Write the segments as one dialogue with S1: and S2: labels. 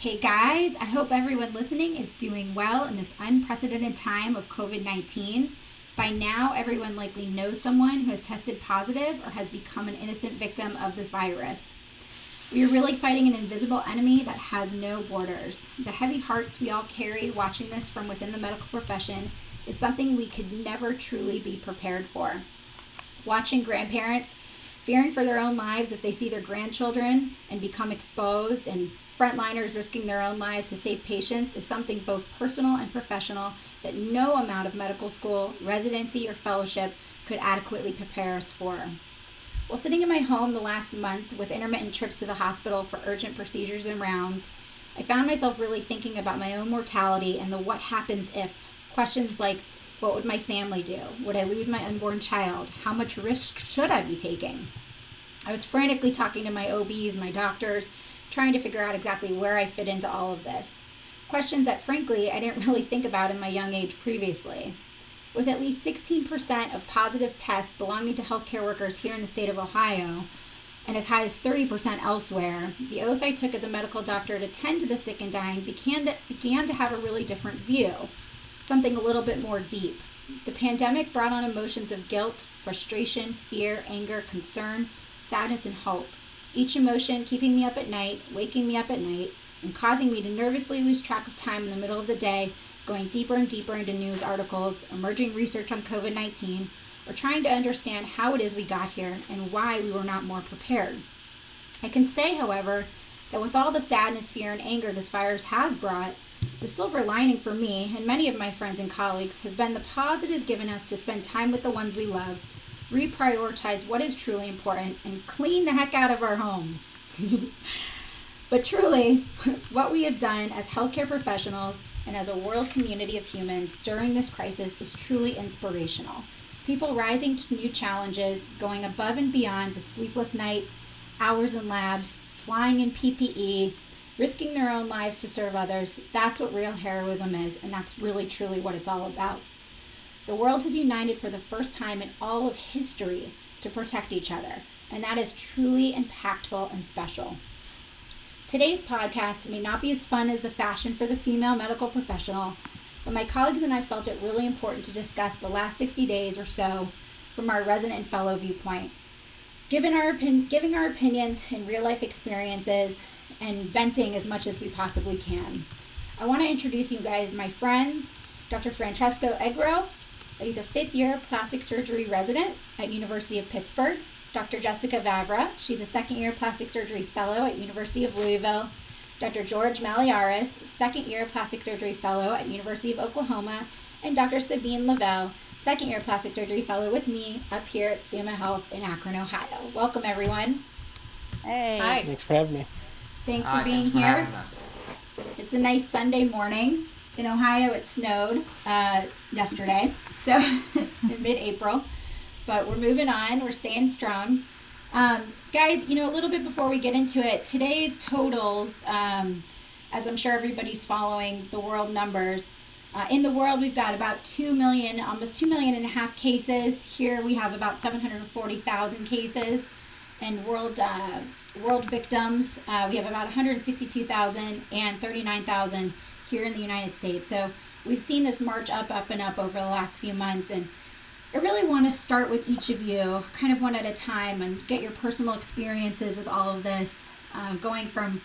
S1: Hey guys, I hope everyone listening is doing well in this unprecedented time of COVID 19. By now, everyone likely knows someone who has tested positive or has become an innocent victim of this virus. We are really fighting an invisible enemy that has no borders. The heavy hearts we all carry watching this from within the medical profession is something we could never truly be prepared for. Watching grandparents fearing for their own lives if they see their grandchildren and become exposed and frontliners risking their own lives to save patients is something both personal and professional that no amount of medical school, residency, or fellowship could adequately prepare us for. While sitting in my home the last month with intermittent trips to the hospital for urgent procedures and rounds, I found myself really thinking about my own mortality and the what happens if questions like what would my family do? Would I lose my unborn child? How much risk should I be taking? I was frantically talking to my OBs, my doctors, trying to figure out exactly where I fit into all of this. Questions that, frankly, I didn't really think about in my young age previously. With at least 16% of positive tests belonging to healthcare workers here in the state of Ohio, and as high as 30% elsewhere, the oath I took as a medical doctor to tend to the sick and dying began to, began to have a really different view, something a little bit more deep. The pandemic brought on emotions of guilt, frustration, fear, anger, concern, sadness, and hope each emotion keeping me up at night, waking me up at night, and causing me to nervously lose track of time in the middle of the day, going deeper and deeper into news articles, emerging research on COVID 19, or trying to understand how it is we got here and why we were not more prepared. I can say, however, that with all the sadness, fear, and anger this virus has brought, the silver lining for me and many of my friends and colleagues has been the pause it has given us to spend time with the ones we love reprioritize what is truly important, and clean the heck out of our homes. but truly, what we have done as healthcare professionals and as a world community of humans during this crisis is truly inspirational. People rising to new challenges, going above and beyond with sleepless nights, hours in labs, flying in PPE, risking their own lives to serve others. That's what real heroism is, and that's really truly what it's all about. The world has united for the first time in all of history to protect each other, and that is truly impactful and special. Today's podcast may not be as fun as the fashion for the female medical professional, but my colleagues and I felt it really important to discuss the last 60 days or so from our resident and fellow viewpoint. Given our giving our opinions and real life experiences and venting as much as we possibly can. I want to introduce you guys my friends, Dr. Francesco Egro He's a fifth year plastic surgery resident at University of Pittsburgh. Dr. Jessica Vavra, she's a second year plastic surgery fellow at University of Louisville. Dr. George Malliaras, second year plastic surgery fellow at University of Oklahoma, and Dr. Sabine Lovell, second year plastic surgery fellow with me up here at Summa Health in Akron, Ohio. Welcome everyone.
S2: Hey.
S3: Hi. Thanks for having me.
S1: Thanks
S4: Hi,
S1: for being
S4: thanks for
S1: here.
S4: having us.
S1: It's a nice Sunday morning. In Ohio, it snowed uh, yesterday, so in mid April. But we're moving on, we're staying strong. Um, guys, you know, a little bit before we get into it, today's totals, um, as I'm sure everybody's following the world numbers, uh, in the world, we've got about 2 million, almost 2 million and a half cases. Here we have about 740,000 cases. And world uh, world victims, uh, we have about 162,000 and 39,000 here in the United States. So we've seen this march up, up, and up over the last few months. And I really want to start with each of you, kind of one at a time, and get your personal experiences with all of this, uh, going from,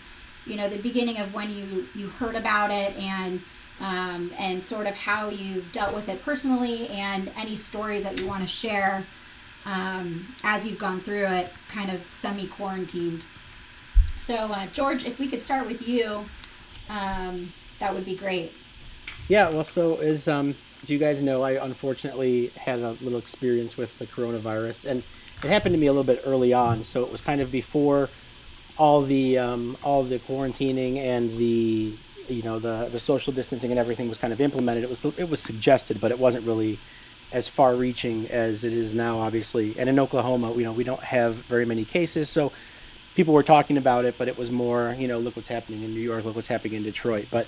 S1: you know, the beginning of when you you heard about it and um, and sort of how you've dealt with it personally, and any stories that you want to share um, as you've gone through it, kind of semi quarantined. So, uh, George, if we could start with you, um, that would be great.
S2: Yeah, well, so as um, you guys know, I unfortunately had a little experience with the coronavirus, and it happened to me a little bit early on. So it was kind of before all the um, all the quarantining and the you know the the social distancing and everything was kind of implemented. It was it was suggested, but it wasn't really as far reaching as it is now, obviously. And in Oklahoma, you know, we don't have very many cases, so people were talking about it, but it was more, you know, look what's happening in New York, look what's happening in Detroit. But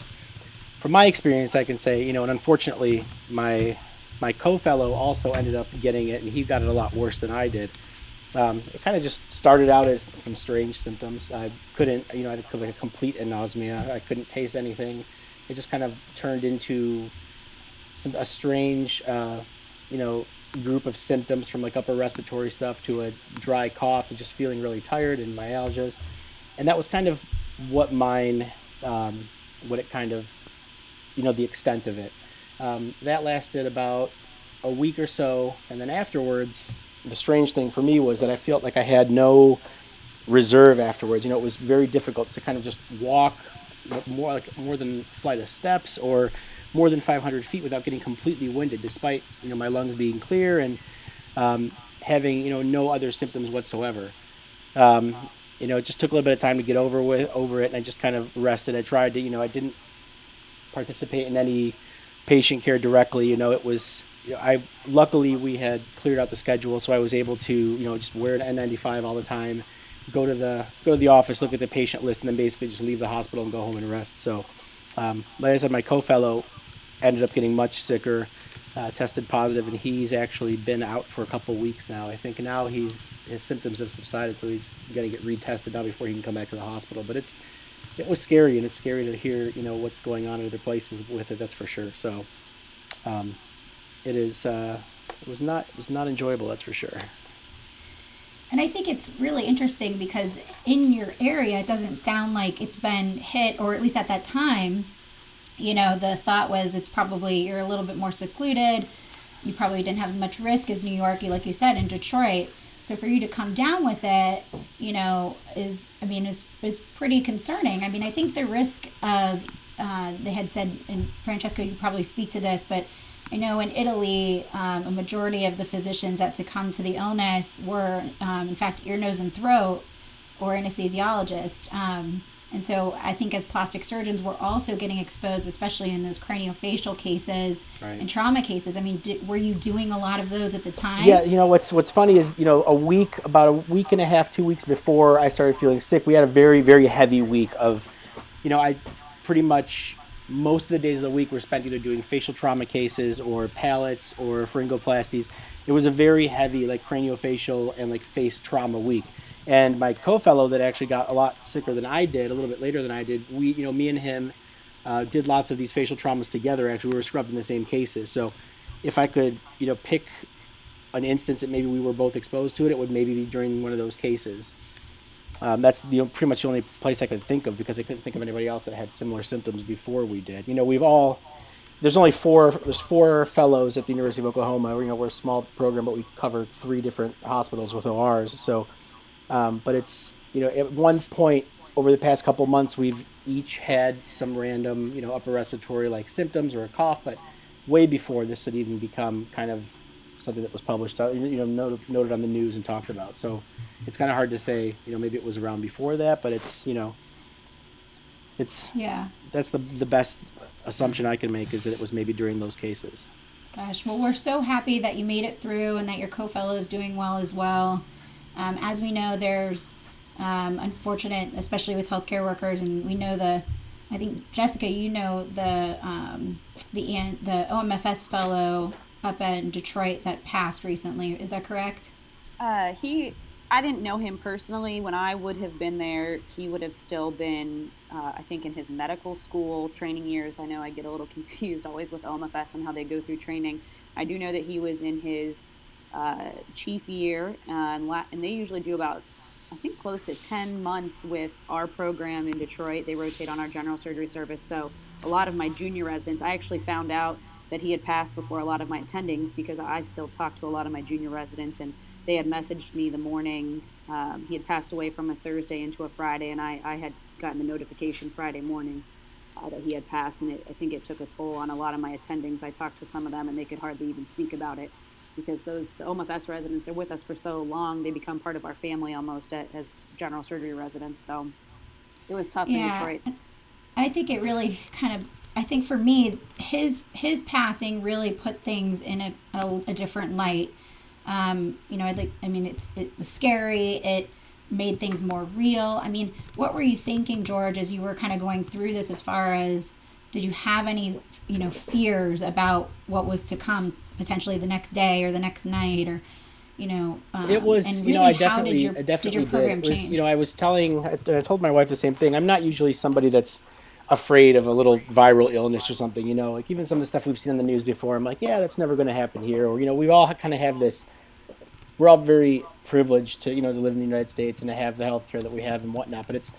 S2: from my experience, I can say, you know, and unfortunately, my my co-fellow also ended up getting it, and he got it a lot worse than I did. Um, it kind of just started out as some strange symptoms. I couldn't, you know, I had like a complete anosmia. I couldn't taste anything. It just kind of turned into some a strange, uh, you know, group of symptoms from like upper respiratory stuff to a dry cough to just feeling really tired and myalgias, and that was kind of what mine, um, what it kind of, you know, the extent of it. Um, that lasted about a week or so, and then afterwards, the strange thing for me was that I felt like I had no reserve afterwards. You know, it was very difficult to kind of just walk more like more than flight of steps or more than 500 feet without getting completely winded, despite you know my lungs being clear and um, having you know no other symptoms whatsoever. Um, you know, it just took a little bit of time to get over with over it, and I just kind of rested. I tried to, you know, I didn't participate in any patient care directly. You know, it was you know, I luckily we had cleared out the schedule, so I was able to you know just wear an N95 all the time, go to the go to the office, look at the patient list, and then basically just leave the hospital and go home and rest. So, um, like I said, my co-fellow ended up getting much sicker, uh, tested positive, and he's actually been out for a couple weeks now. I think now he's his symptoms have subsided, so he's going to get retested now before he can come back to the hospital. But it's it was scary, and it's scary to hear you know what's going on in other places with it. That's for sure. So. Um, it is uh, it was not it was not enjoyable. That's for sure.
S1: And I think it's really interesting because in your area, it doesn't sound like it's been hit, or at least at that time, you know, the thought was it's probably you're a little bit more secluded. You probably didn't have as much risk as New York, like you said, in Detroit. So for you to come down with it, you know, is I mean, is is pretty concerning. I mean, I think the risk of uh, they had said, and Francesco, you probably speak to this, but I know in Italy, um, a majority of the physicians that succumbed to the illness were, um, in fact, ear, nose, and throat or anesthesiologists. Um, and so I think as plastic surgeons, we're also getting exposed, especially in those craniofacial cases right. and trauma cases. I mean, did, were you doing a lot of those at the time?
S2: Yeah, you know what's what's funny is you know a week, about a week and a half, two weeks before I started feeling sick, we had a very very heavy week of, you know, I pretty much most of the days of the week were spent either doing facial trauma cases or palates or pharyngoplasties. It was a very heavy, like craniofacial and like face trauma week. And my co-fellow that actually got a lot sicker than I did, a little bit later than I did, we, you know, me and him uh, did lots of these facial traumas together. Actually, we were scrubbed in the same cases. So, if I could, you know, pick an instance that maybe we were both exposed to it, it would maybe be during one of those cases. Um, that's the, pretty much the only place I could think of because I couldn't think of anybody else that had similar symptoms before we did. You know, we've all there's only four there's four fellows at the University of Oklahoma. You know, we're a small program, but we cover three different hospitals with ORs. So, um, but it's you know at one point over the past couple months we've each had some random you know upper respiratory like symptoms or a cough, but way before this had even become kind of something that was published, uh, you know, noted, noted on the news and talked about. So it's kind of hard to say, you know, maybe it was around before that, but it's, you know, it's
S1: yeah.
S2: That's the the best assumption I can make is that it was maybe during those cases.
S1: Gosh, well, we're so happy that you made it through and that your co-fellow is doing well as well. Um, as we know, there's um, unfortunate, especially with healthcare workers, and we know the. I think Jessica, you know the um, the the OMFS fellow up in Detroit that passed recently. Is that correct?
S3: Uh, he, I didn't know him personally. When I would have been there, he would have still been, uh, I think, in his medical school training years. I know I get a little confused always with OMFS and how they go through training. I do know that he was in his uh, chief year, and, la- and they usually do about I think close to 10 months with our program in Detroit. They rotate on our general surgery service. So a lot of my junior residents, I actually found out that he had passed before a lot of my attendings because I still talked to a lot of my junior residents and they had messaged me the morning. Um, he had passed away from a Thursday into a Friday, and I, I had gotten the notification Friday morning uh, that he had passed, and it, I think it took a toll on a lot of my attendings. I talked to some of them, and they could hardly even speak about it because those the OMFS residents they're with us for so long, they become part of our family almost as general surgery residents. So it was tough yeah. in Detroit.
S1: I think it really kind of I think for me, his his passing really put things in a, a, a different light. Um, you know, I like. I mean, it's it was scary. It made things more real. I mean, what were you thinking, George, as you were kind of going through this? As far as did you have any, you know, fears about what was to come potentially the next day or the next night, or you know, um,
S2: it was
S1: and
S2: you know I
S1: how did
S2: definitely
S1: your,
S2: I
S1: did
S2: definitely
S1: your program
S2: was,
S1: change?
S2: you know I was telling I I told my wife the same thing. I'm not usually somebody that's afraid of a little viral illness or something. You know, like even some of the stuff we've seen in the news before. I'm like, yeah, that's never going to happen here. Or you know, we all kind of have this. We're all very privileged to you know to live in the United States and to have the health care that we have and whatnot. But it's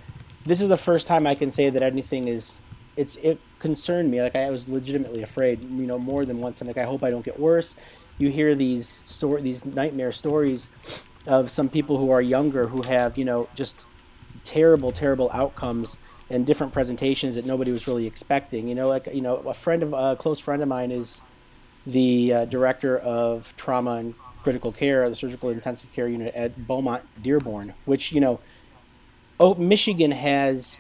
S2: this is the first time I can say that anything is it's it concerned me. Like I was legitimately afraid. You know, more than once. I'm like, I hope I don't get worse. You hear these story these nightmare stories of some people who are younger who have you know just terrible terrible outcomes and different presentations that nobody was really expecting. You know, like you know, a friend of a close friend of mine is the uh, director of trauma and critical care, the surgical intensive care unit at Beaumont Dearborn, which you know, oh, Michigan has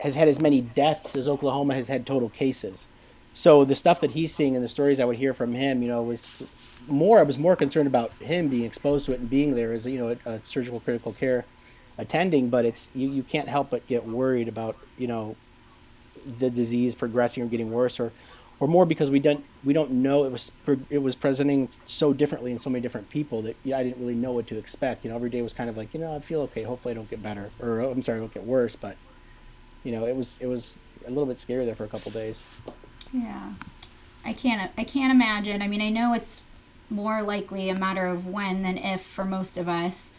S2: has had as many deaths as Oklahoma has had total cases. So the stuff that he's seeing and the stories I would hear from him, you know, was more. I was more concerned about him being exposed to it and being there as you know a, a surgical critical care attending. But it's you, you can't help but get worried about you know the disease progressing or getting worse or or more because we don't we don't know it was it was presenting so differently in so many different people that I didn't really know what to expect. You know, every day was kind of like you know I feel okay. Hopefully I don't get better or I'm sorry I don't get worse. But you know it was it was a little bit scary there for a couple days.
S1: Yeah, I can't. I can't imagine. I mean, I know it's more likely a matter of when than if for most of us.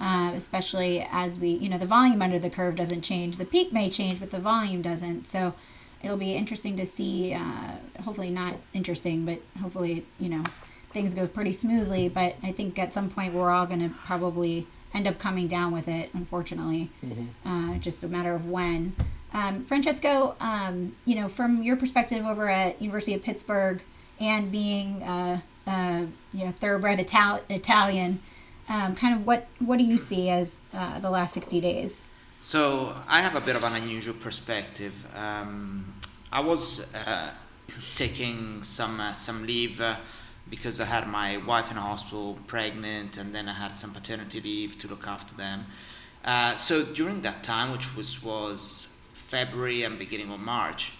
S1: Uh, especially as we, you know, the volume under the curve doesn't change. The peak may change, but the volume doesn't. So it'll be interesting to see. Uh, hopefully, not interesting, but hopefully, you know, things go pretty smoothly. But I think at some point we're all going to probably end up coming down with it. Unfortunately, uh, just a matter of when. Um, Francesco, um, you know, from your perspective over at University of Pittsburgh and being, uh, uh, you know, thoroughbred Ital- Italian, um, kind of what what do you see as uh, the last sixty days?
S4: So I have a bit of an unusual perspective. Um, I was uh, taking some uh, some leave uh, because I had my wife in hospital, pregnant, and then I had some paternity leave to look after them. So during that time, which was was February and beginning of March,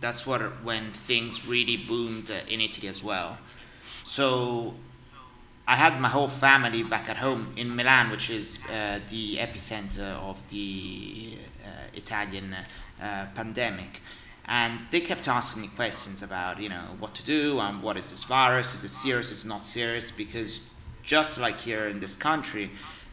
S4: that's what when things really boomed in Italy as well. So I had my whole family back at home in Milan, which is uh, the epicenter of the uh, Italian uh, pandemic. And they kept asking me questions about, you know, what to do and what is this virus? Is it serious? Is it not serious? Because just like here in this country,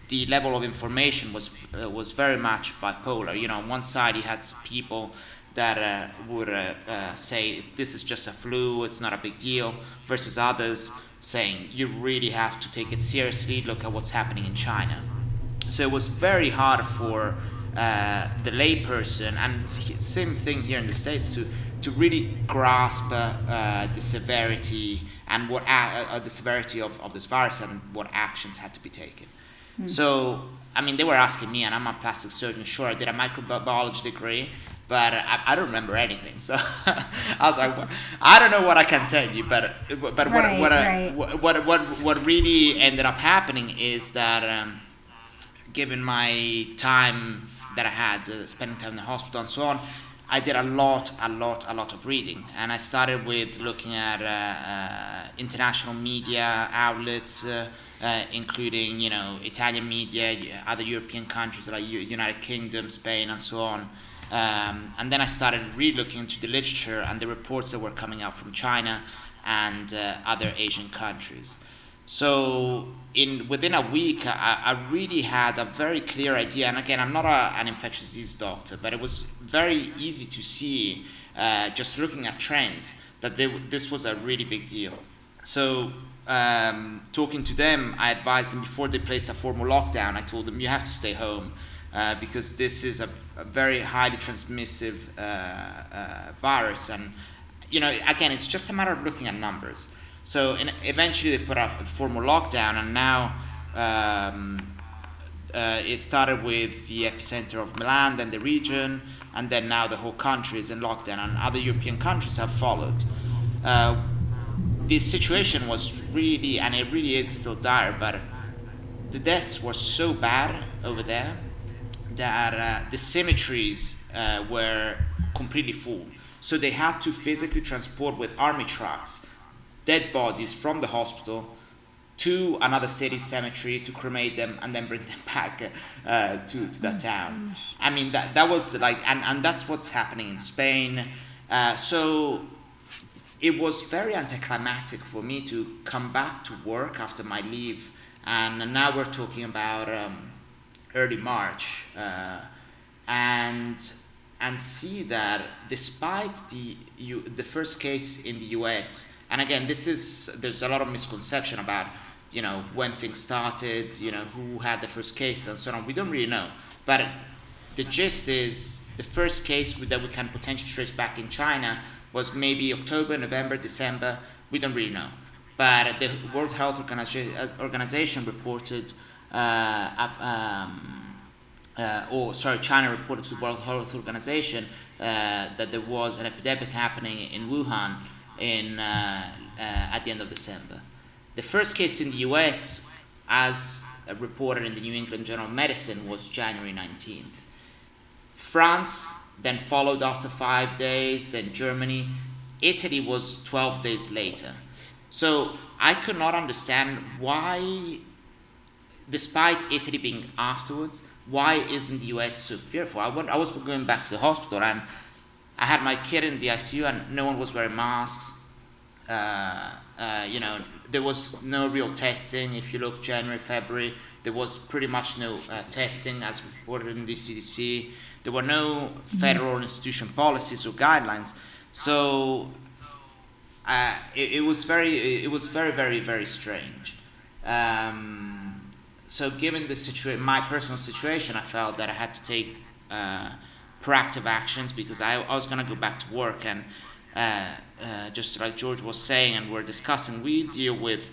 S4: the level of information was uh, was very much bipolar. You know, on one side you had people that uh, would uh, uh, say this is just a flu, it's not a big deal, versus others saying you really have to take it seriously. Look at what's happening in China. So it was very hard for uh, the layperson, and same thing here in the states, to to really grasp uh, the severity and what the severity of, of this virus and what actions had to be taken. So I mean, they were asking me, and I'm a plastic surgeon. Sure, I did a microbiology degree, but I, I don't remember anything. So I was like, well, I don't know what I can tell you, but but what
S1: Right,
S4: what, I,
S1: right.
S4: what what what what really ended up happening is that um, given my time that I had uh, spending time in the hospital and so on, I did a lot, a lot, a lot of reading, and I started with looking at uh, uh, international media outlets, uh, uh, including you know Italian media, other European countries like United Kingdom, Spain, and so on. Um, and then I started really looking into the literature and the reports that were coming out from China and uh, other Asian countries. So in within a week, I, I really had a very clear idea. And again, I'm not a, an infectious disease doctor, but it was very easy to see uh, just looking at trends that they, this was a really big deal. So um, talking to them, I advised them before they placed a formal lockdown. I told them you have to stay home. Uh, because this is a, a very highly transmissive uh, uh, virus, and you know, again, it's just a matter of looking at numbers. So in, eventually they put out a formal lockdown, and now um, uh, it started with the epicenter of Milan, then the region, and then now the whole country is in lockdown, and other European countries have followed. Uh, this situation was really, and it really is still dire, but the deaths were so bad over there that uh, the cemeteries uh, were completely full. So they had to physically transport with army trucks dead bodies from the hospital to another city cemetery to cremate them and then bring them back uh, to, to that
S1: Oh
S4: town. I mean, that, that was like, and, and that's what's happening in Spain. Uh, so it was very anticlimactic for me to come back to work after my leave. And now we're talking about um, early March. Uh, and and see that despite the you, the first case in the US, and again, this is there's a lot of misconception about you know when things started, you know who had the first case and so on. We don't really know, but the gist is the first case that we can potentially trace back in China was maybe October, November, December. We don't really know, but the World Health Organization reported. Uh, um, uh, or sorry, China reported to the World Health Organization uh, that there was an epidemic happening in Wuhan in uh, uh at the end of December. The first case in the U.S., as reported in the New England Journal of Medicine, was January 19th. France then followed after five days, then Germany. Italy was 12 days later. So I could not understand why, despite Italy being afterwards, why isn't the US so fearful? I, went, I was going back to the hospital and I had my kid in the ICU and no one was wearing masks. Uh, uh, you know, there was no real testing. If you look January, February, there was pretty much no uh, testing as reported in the CDC. There were no federal institution policies or guidelines. So uh, it, it, was very, it was very, very, very strange. Um, so given the situation, my personal situation, I felt that I had to take uh, proactive actions because I, I was going to go back to work and uh, uh, just like George was saying and we're discussing, we deal with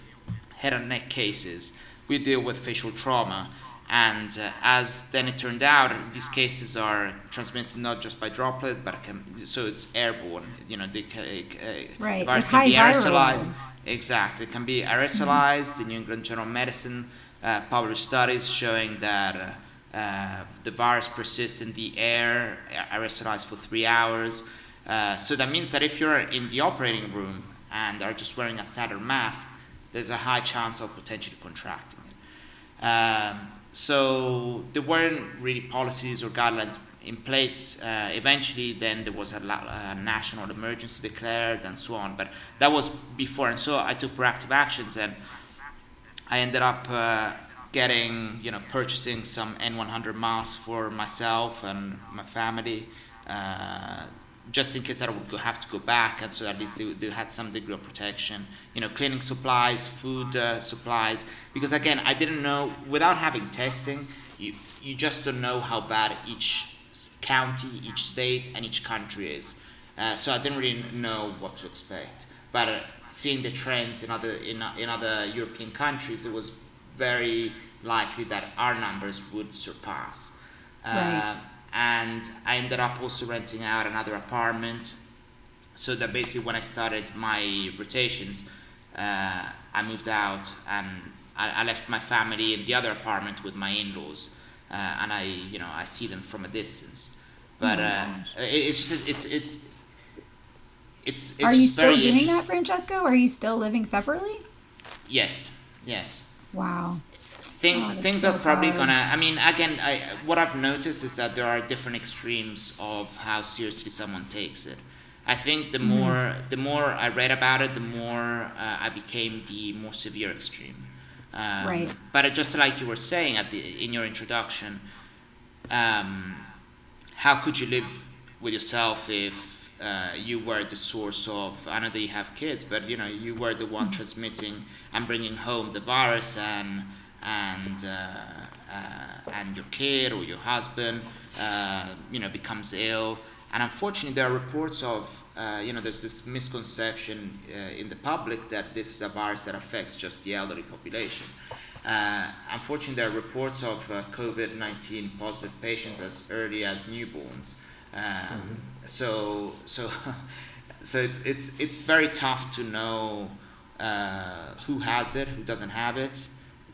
S4: head and neck cases, we deal with facial trauma, and uh, as then it turned out, these cases are transmitted not just by droplet, but can, so it's airborne. You know, they can, uh,
S1: right.
S4: the virus can be aerosolized. Exactly, it can be aerosolized. Mm-hmm. The New England Journal of Medicine uh, published studies showing that uh, the virus persists in the air, aerosolized for three hours. Uh, so that means that if you're in the operating room and are just wearing a standard mask, there's a high chance of potentially contracting it. Um, so there weren't really policies or guidelines in place. Uh, eventually, then there was a, a, national emergency declared and so on. But that was before, and so I took proactive actions and I ended up uh, getting, you know, purchasing some N100 masks for myself and my family, uh, just in case I would have to go back, and so at least they, they had some degree of protection. You know, cleaning supplies, food uh, supplies, because again, I didn't know without having testing, you you just don't know how bad each county, each state, and each country is. Uh, so I didn't really know what to expect. But uh, seeing the trends in other in, in other European countries, it was very likely that our numbers would surpass. Uh. And I ended up also renting out another apartment. So that basically, when I started my rotations, uh, I moved out and I, I, left my family in the other apartment with my in-laws, uh, and I, you know, I see them from a distance. But oh uh, it, it's just it's it's it's, it's
S1: are you still doing that, Francesco? Are you still living separately?
S4: Yes. Yes.
S1: Wow.
S4: Things oh, things so are probably hard. gonna. I mean, again, I, what I've noticed is that there are different extremes of how seriously someone takes it. I think the mm-hmm. more the more I read about it, the more uh, I became the more severe extreme. Um, right. But just like you were saying at the in your introduction, um, how could you live with yourself if uh, you were the source of I know that you have kids, but you know you were the one mm-hmm. transmitting and bringing home the virus and and uh, uh, and your kid or your husband uh, you know becomes ill. And unfortunately, there are reports of uh, you know there's this misconception uh, in the public that this is a virus that affects just the elderly population. unfortunately, there are reports of COVID 19 positive patients as early as newborns. Um, mm-hmm. So so so it's it's it's very tough to know uh, who has it, who doesn't have it.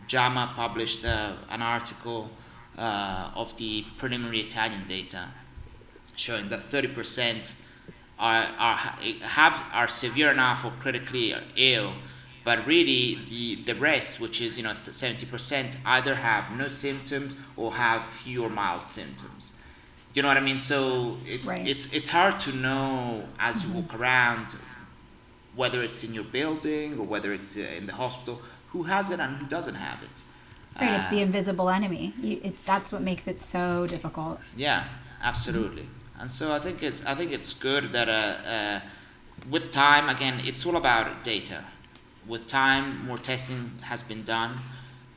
S4: JAMA published uh, an article uh, of the preliminary Italian data showing that 30% are, are have are severe enough or critically ill but really the the rest, which is you know seventy percent, either have no symptoms or have few or mild symptoms. You know what I mean? So it,
S1: Right.
S4: it's it's hard to know as you walk around whether it's in your building or whether it's uh, in the hospital who has it and who doesn't have it.
S1: Right, it's the
S4: Uh,
S1: invisible enemy. You, it, that's what makes it so difficult.
S4: yeah, absolutely. And so I think it's I think it's good that uh, uh, with time again it's all about data. With time, more testing has been done.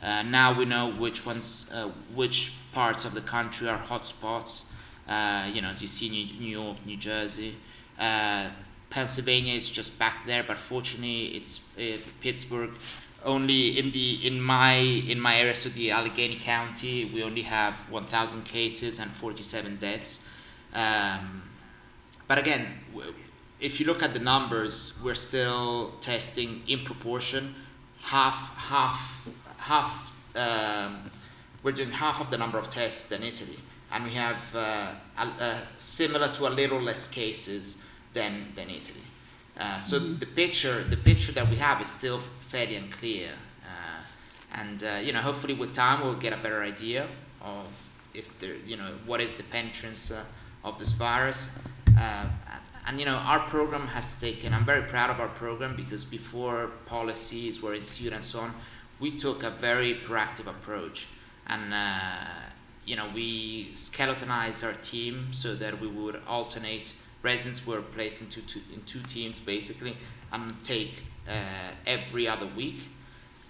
S4: Uh, now we know which ones, uh, which parts of the country are hotspots. Uh, you know, you see New, New York, New Jersey, uh, Pennsylvania is just back there, but fortunately it's uh, Pittsburgh. Only in the in my in my area, so the Allegheny County, we only have 1,000 cases and 47 deaths. Um, but again, if you look at the numbers, we're still testing in proportion half half half. Um, we're doing half of the number of tests than Italy, and we have uh, similar to a little less cases than than Italy. Uh, so the picture the picture that we have is still fairly unclear, uh, and uh, you know hopefully with time we'll get a better idea of if there you know what is the penetrance uh, of this virus. Uh, and you know our program has taken. I'm very proud of our program because before policies were instituted and so on, we took a very proactive approach, and uh, you know we skeletonized our team so that we would alternate. Residents were placed into two, in two teams basically, and take uh, every other week.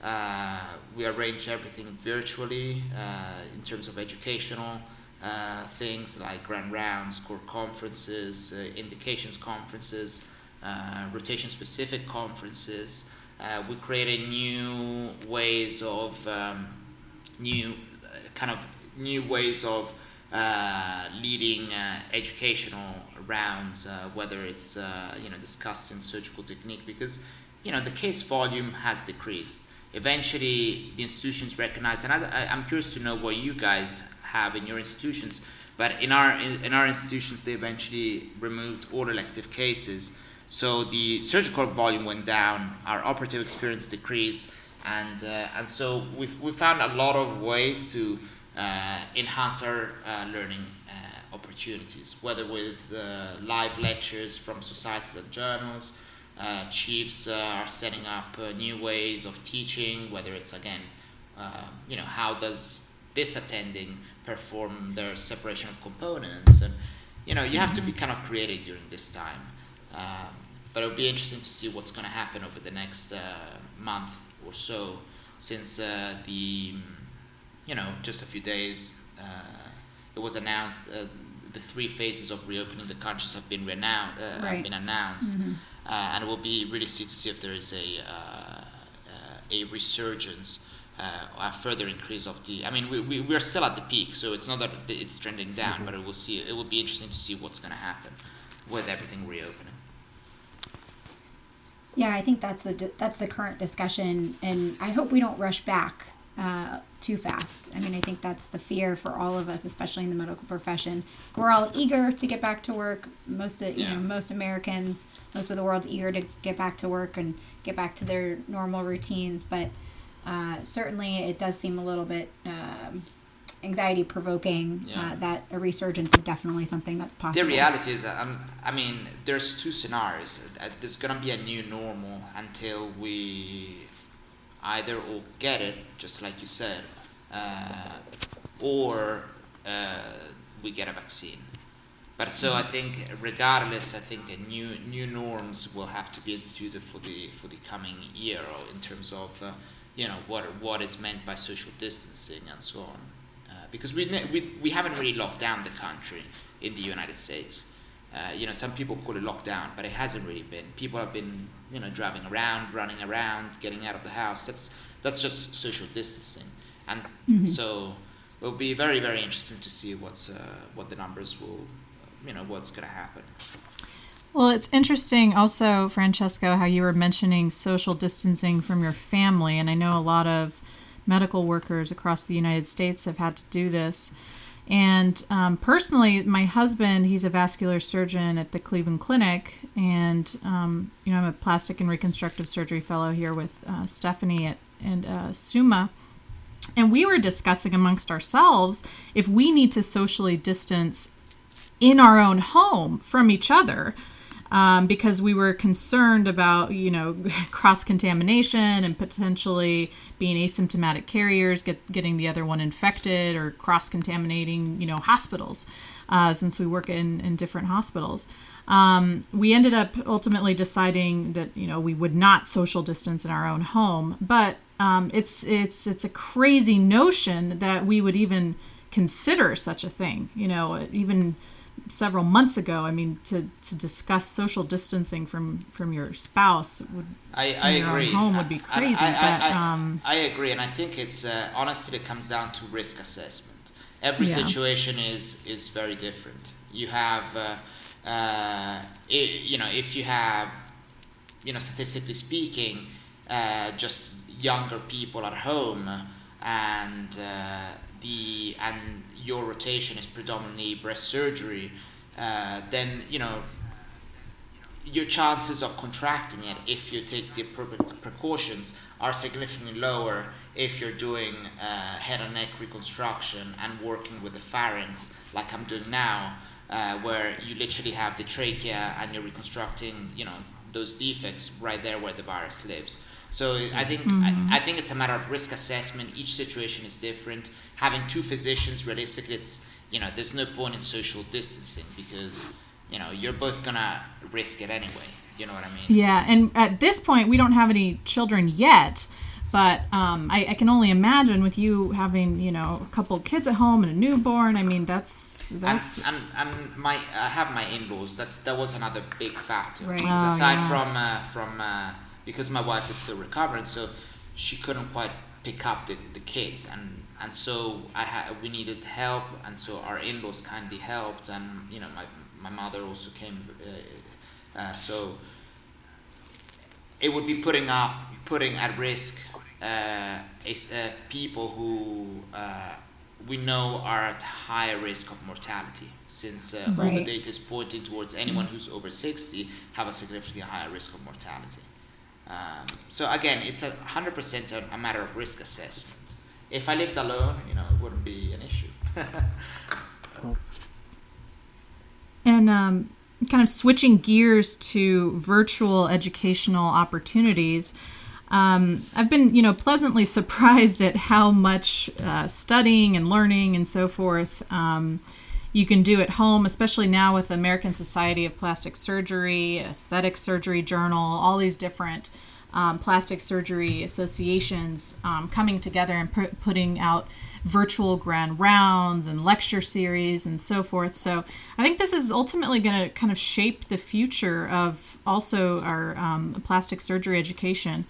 S4: Uh, we arrange everything virtually uh, in terms of educational uh, things like grand rounds, core conferences, uh, indications conferences, uh, rotation specific conferences. We created new ways of um, new kind of new ways of uh, leading uh, educational rounds, uh, whether it's uh, you know discussing surgical technique, because you know the case volume has decreased. Eventually, the institutions recognize, and I, I'm curious to know what you guys have in your institutions. But in our in, in our institutions, they eventually removed all elective cases, so the surgical volume went down, our operative experience decreased, and uh, and so we we found a lot of ways to enhance our uh, learning uh, opportunities, whether with uh, live lectures from societies and journals. Uh, chiefs uh, are setting up uh, new ways of teaching, whether it's again, uh, you know, how does this attending perform their separation of components, and you know, you have to be kind of creative during this time. Um, but it'll be interesting to see what's going to happen over the next uh, month or so, since uh, the, you know, just a few days, uh, it was announced uh, the three phases of reopening the countries have been renounced, uh, have been announced, uh, and it will be really see to see if there is a uh, uh, a resurgence. Uh, a further increase of the. I mean, we, we we're still at the peak, so it's not that it's trending down, but it will see. It will be interesting to see what's going to happen with everything reopening.
S1: Yeah, I think that's the that's the current discussion, and I hope we don't rush back uh, too fast. I mean, I think that's the fear for all of us, especially in the medical profession. We're all eager to get back to work. Most of you
S4: Yeah.
S1: know, most Americans, most of the world's eager to get back to work and get back to their normal routines. But uh, certainly, it does seem a little bit um, anxiety provoking
S4: Yeah.
S1: uh, that a resurgence is definitely something that's possible.
S4: The reality is, um, I mean, there's two scenarios. Uh, There's gonna be a new normal until we either all get it, just like you said, uh, or uh, we get a vaccine. But so I think, regardless, I think new new norms will have to be instituted for the for the coming year, in terms of uh, you know what what is meant by social distancing and so on. Uh, because we, we we haven't really locked down the country in the United States. Uh, you know, some people call it lockdown, but it hasn't really been. People have been, you know, driving around, running around, getting out of the house. That's that's just social distancing, and so it'll be very very interesting to see what's uh, what the numbers will, you know, what's gonna happen.
S5: Well, it's interesting also, Francesco, how you were mentioning social distancing from your family. And I know a lot of medical workers across the United States have had to do this. And um, personally, my husband, he's a vascular surgeon at the Cleveland Clinic, and um, you know I'm a plastic and reconstructive surgery fellow here with uh, Stephanie at and uh, Summa. And we were discussing amongst ourselves if we need to socially distance in our own home from each other um, because we were concerned about you know cross contamination and potentially being asymptomatic carriers get, getting the other one infected or cross contaminating you know hospitals uh, since we work in, in different hospitals. Um, we ended up ultimately deciding that you know we would not social distance in our own home but um, it's it's it's a crazy notion that we would even consider such a thing you know even several months ago. I mean, to, to discuss social distancing from, from your spouse would
S4: I, I
S5: in your
S4: agree.
S5: own home would be crazy.
S4: I, I,
S5: but
S4: I,
S5: um,
S4: I agree, and I think it's uh, honestly it comes down to risk assessment. Every
S5: Yeah.
S4: situation is is very different. You have, uh, uh, i you know, if you have, you know, statistically speaking, uh, just younger people at home, and uh, the and your rotation is predominantly breast surgery, uh, then you know your chances of contracting it if you take the appropriate precautions are significantly lower if you're doing uh, head and neck reconstruction and working with the pharynx like I'm doing now uh, where you literally have the trachea and you're reconstructing you know those defects right there where the virus lives. So I think I, I think it's a matter of risk assessment. Each situation is different having two physicians realistically it's you know there's no point in social distancing because you know you're both gonna risk it anyway you know what i mean
S5: yeah, and at this point, we don't have any children yet. But um, I, I can only imagine with you having, you know, a couple of kids at home and a newborn. I mean, that's that's
S4: and, and, and my I have my in-laws. That's that was another big factor.
S1: Right.
S5: Oh,
S4: aside
S5: yeah.
S4: from uh, from uh, because my wife is still recovering, so she couldn't quite pick up the, the kids, and and so I had we needed help, and so our in-laws kindly helped, and you know my my mother also came. Uh, uh, so it would be putting up putting at risk uh, is, uh, people who uh, we know are at higher risk of mortality since uh, all the data is pointing towards anyone who's over 60 have a significantly higher risk of mortality um, so again it's a 100% a, a matter of risk assessment if i lived alone you know it wouldn't be an issue.
S5: And um, kind of switching gears to virtual educational opportunities, um, I've been, you know, pleasantly surprised at how much uh, studying and learning and so forth um, you can do at home, especially now with American Society of Plastic Surgery, Aesthetic Surgery Journal, all these different um, plastic surgery associations um, coming together and pu- putting out virtual grand rounds and lecture series and so forth. So I think this is ultimately going to kind of shape the future of also our um, plastic surgery education.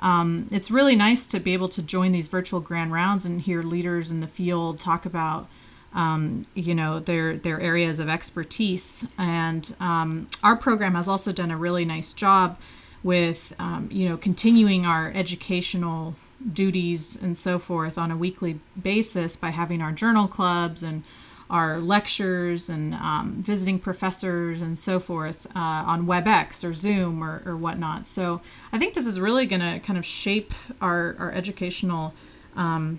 S5: Um, it's really nice to be able to join these virtual grand rounds and hear leaders in the field talk about um, you know their their areas of expertise and um, our program has also done a really nice job with um, you know continuing our educational duties and so forth on a weekly basis by having our journal clubs and our lectures and um, visiting professors and so forth uh, on WebEx or Zoom or, or whatnot. So I think this is really going to kind of shape our, our educational um,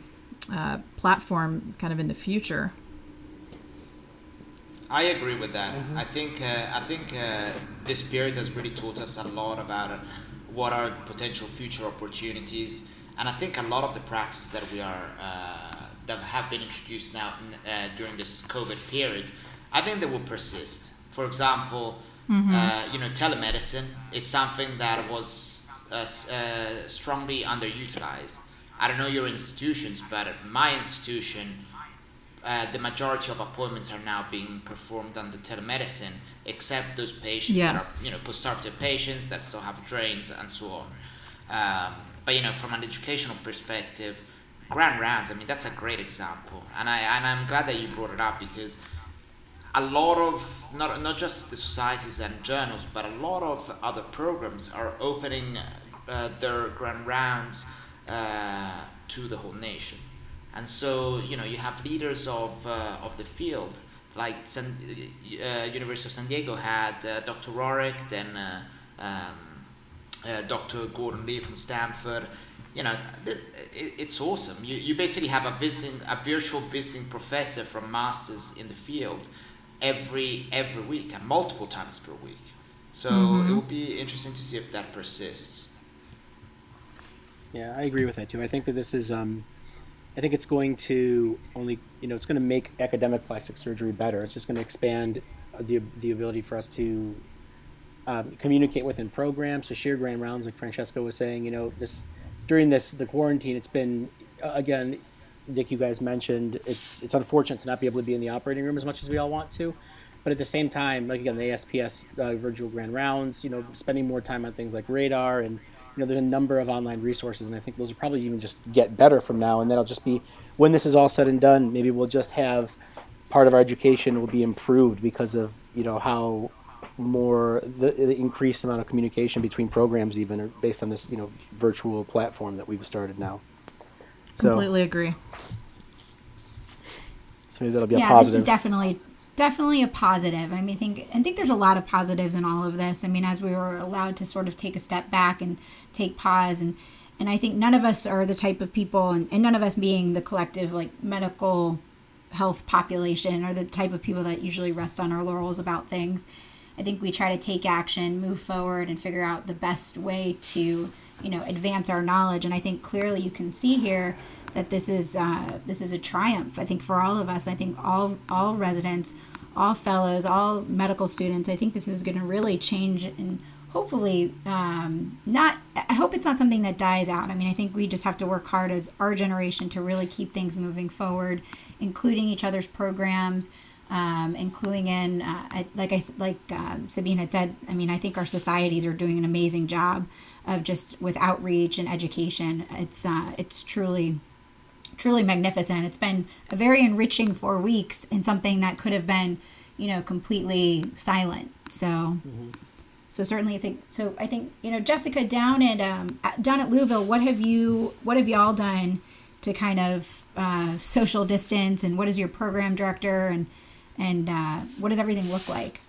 S5: uh, platform kind of in the future.
S4: I agree with that. I think uh, I think uh, this period has really taught us a lot about what are potential future opportunities, and I think a lot of the practices that we are uh, that have been introduced now uh, during this COVID period, I think they will persist. For example, uh, you know, telemedicine is something that was uh, uh, strongly underutilized. I don't know your institutions, but my institution, uh, the majority of appointments are now being performed under telemedicine, except those patients
S5: Yes.
S4: that are, you know, post-operative patients that still have drains and so on. Um, but you know, from an educational perspective, grand rounds. I mean, that's a great example, and I and I'm glad that you brought it up because a lot of not not just the societies and journals, but a lot of other programs are opening uh, their grand rounds uh, to the whole nation, and so you know you have leaders of uh, of the field like San, uh, University of San Diego had uh, Dr. Rohrich, then uh, um, Dr. Gordon Lee from Stanford. You know, it, it's awesome. You, you basically have a visiting, a virtual visiting professor from masters in the field every every week and multiple times per week. So mm-hmm. it will be interesting to see if that persists.
S2: Yeah, I agree with that too. I think that this is, um, I think it's going to only, you know, it's going to make academic plastic surgery better. It's just going to expand the the ability for us to um, communicate within programs, to share grand rounds, like Francesco was saying. You know, this during this the quarantine, it's been uh, again, Dick, you guys mentioned it's it's unfortunate to not be able to be in the operating room as much as we all want to. But at the same time, like again, the ASPS uh, virtual grand rounds, you know, spending more time on things like radar and you know, there's a number of online resources, and I think those will probably even just get better from now. And that'll just be when this is all said and done. Maybe we'll just have part of our education will be improved because of you know how more the, the increased amount of communication between programs, even based on this you know virtual platform that we've started now.
S5: So, Completely agree.
S2: So maybe that'll be
S1: yeah,
S2: a positive.
S1: this is definitely definitely a positive. I mean, I think I think there's a lot of positives in all of this. I mean, as we were allowed to sort of take a step back and take pause, and and I think none of us are the type of people, and, and none of us being the collective like medical health population are the type of people that usually rest on our laurels about things. I think we try to take action, move forward, and figure out the best way to you know advance our knowledge. And I think clearly you can see here that this is uh, this is a triumph. I think for all of us. I think all all residents all fellows, all medical students. I think this is going to really change and hopefully um, not. I hope it's not something that dies out. I mean, I think we just have to work hard as our generation to really keep things moving forward, including each other's programs. Um, including in, uh, I, like I like uh, Sabine had said. I mean, I think our societies are doing an amazing job of just with outreach and education. It's uh, it's truly truly magnificent. It's been a very enriching four weeks in something that could have been, you know, completely silent. So, mm-hmm. so certainly, it's a, so I think you know, Jessica down at um, down at Louisville, what have you what have y'all done to kind of uh, social distance, and what is your program director, and and uh, what does everything look like?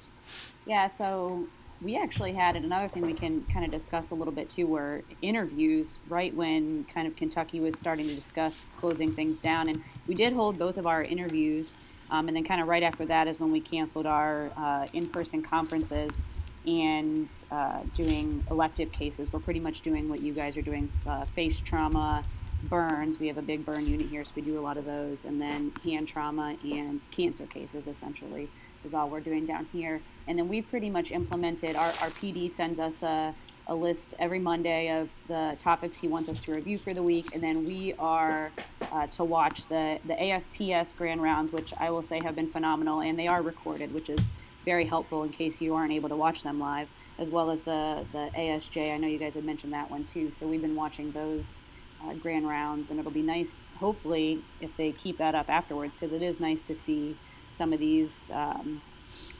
S3: Yeah, so we actually had another thing we can kind of discuss a little bit too were interviews right when kind of kentucky was starting to discuss closing things down. And we did hold both of our interviews um, and then kind of right after that is when we canceled our uh, in-person conferences and uh, doing elective cases. We're pretty much doing what you guys are doing uh, face trauma burns. We have a big burn unit here so we do a lot of those. And then hand trauma and cancer cases essentially is all we're doing down here. And then we've pretty much implemented our, our PD sends us a, a list every Monday of the topics he wants us to review for the week. And then we are uh, to watch the, the ASPS grand rounds, which I will say have been phenomenal. And they are recorded, which is very helpful in case you aren't able to watch them live, as well as the, the ASJ. I know you guys had mentioned that one too. So we've been watching those. Uh, grand rounds, and it'll be nice, hopefully, if they keep that up afterwards, because it is nice to see some of these um,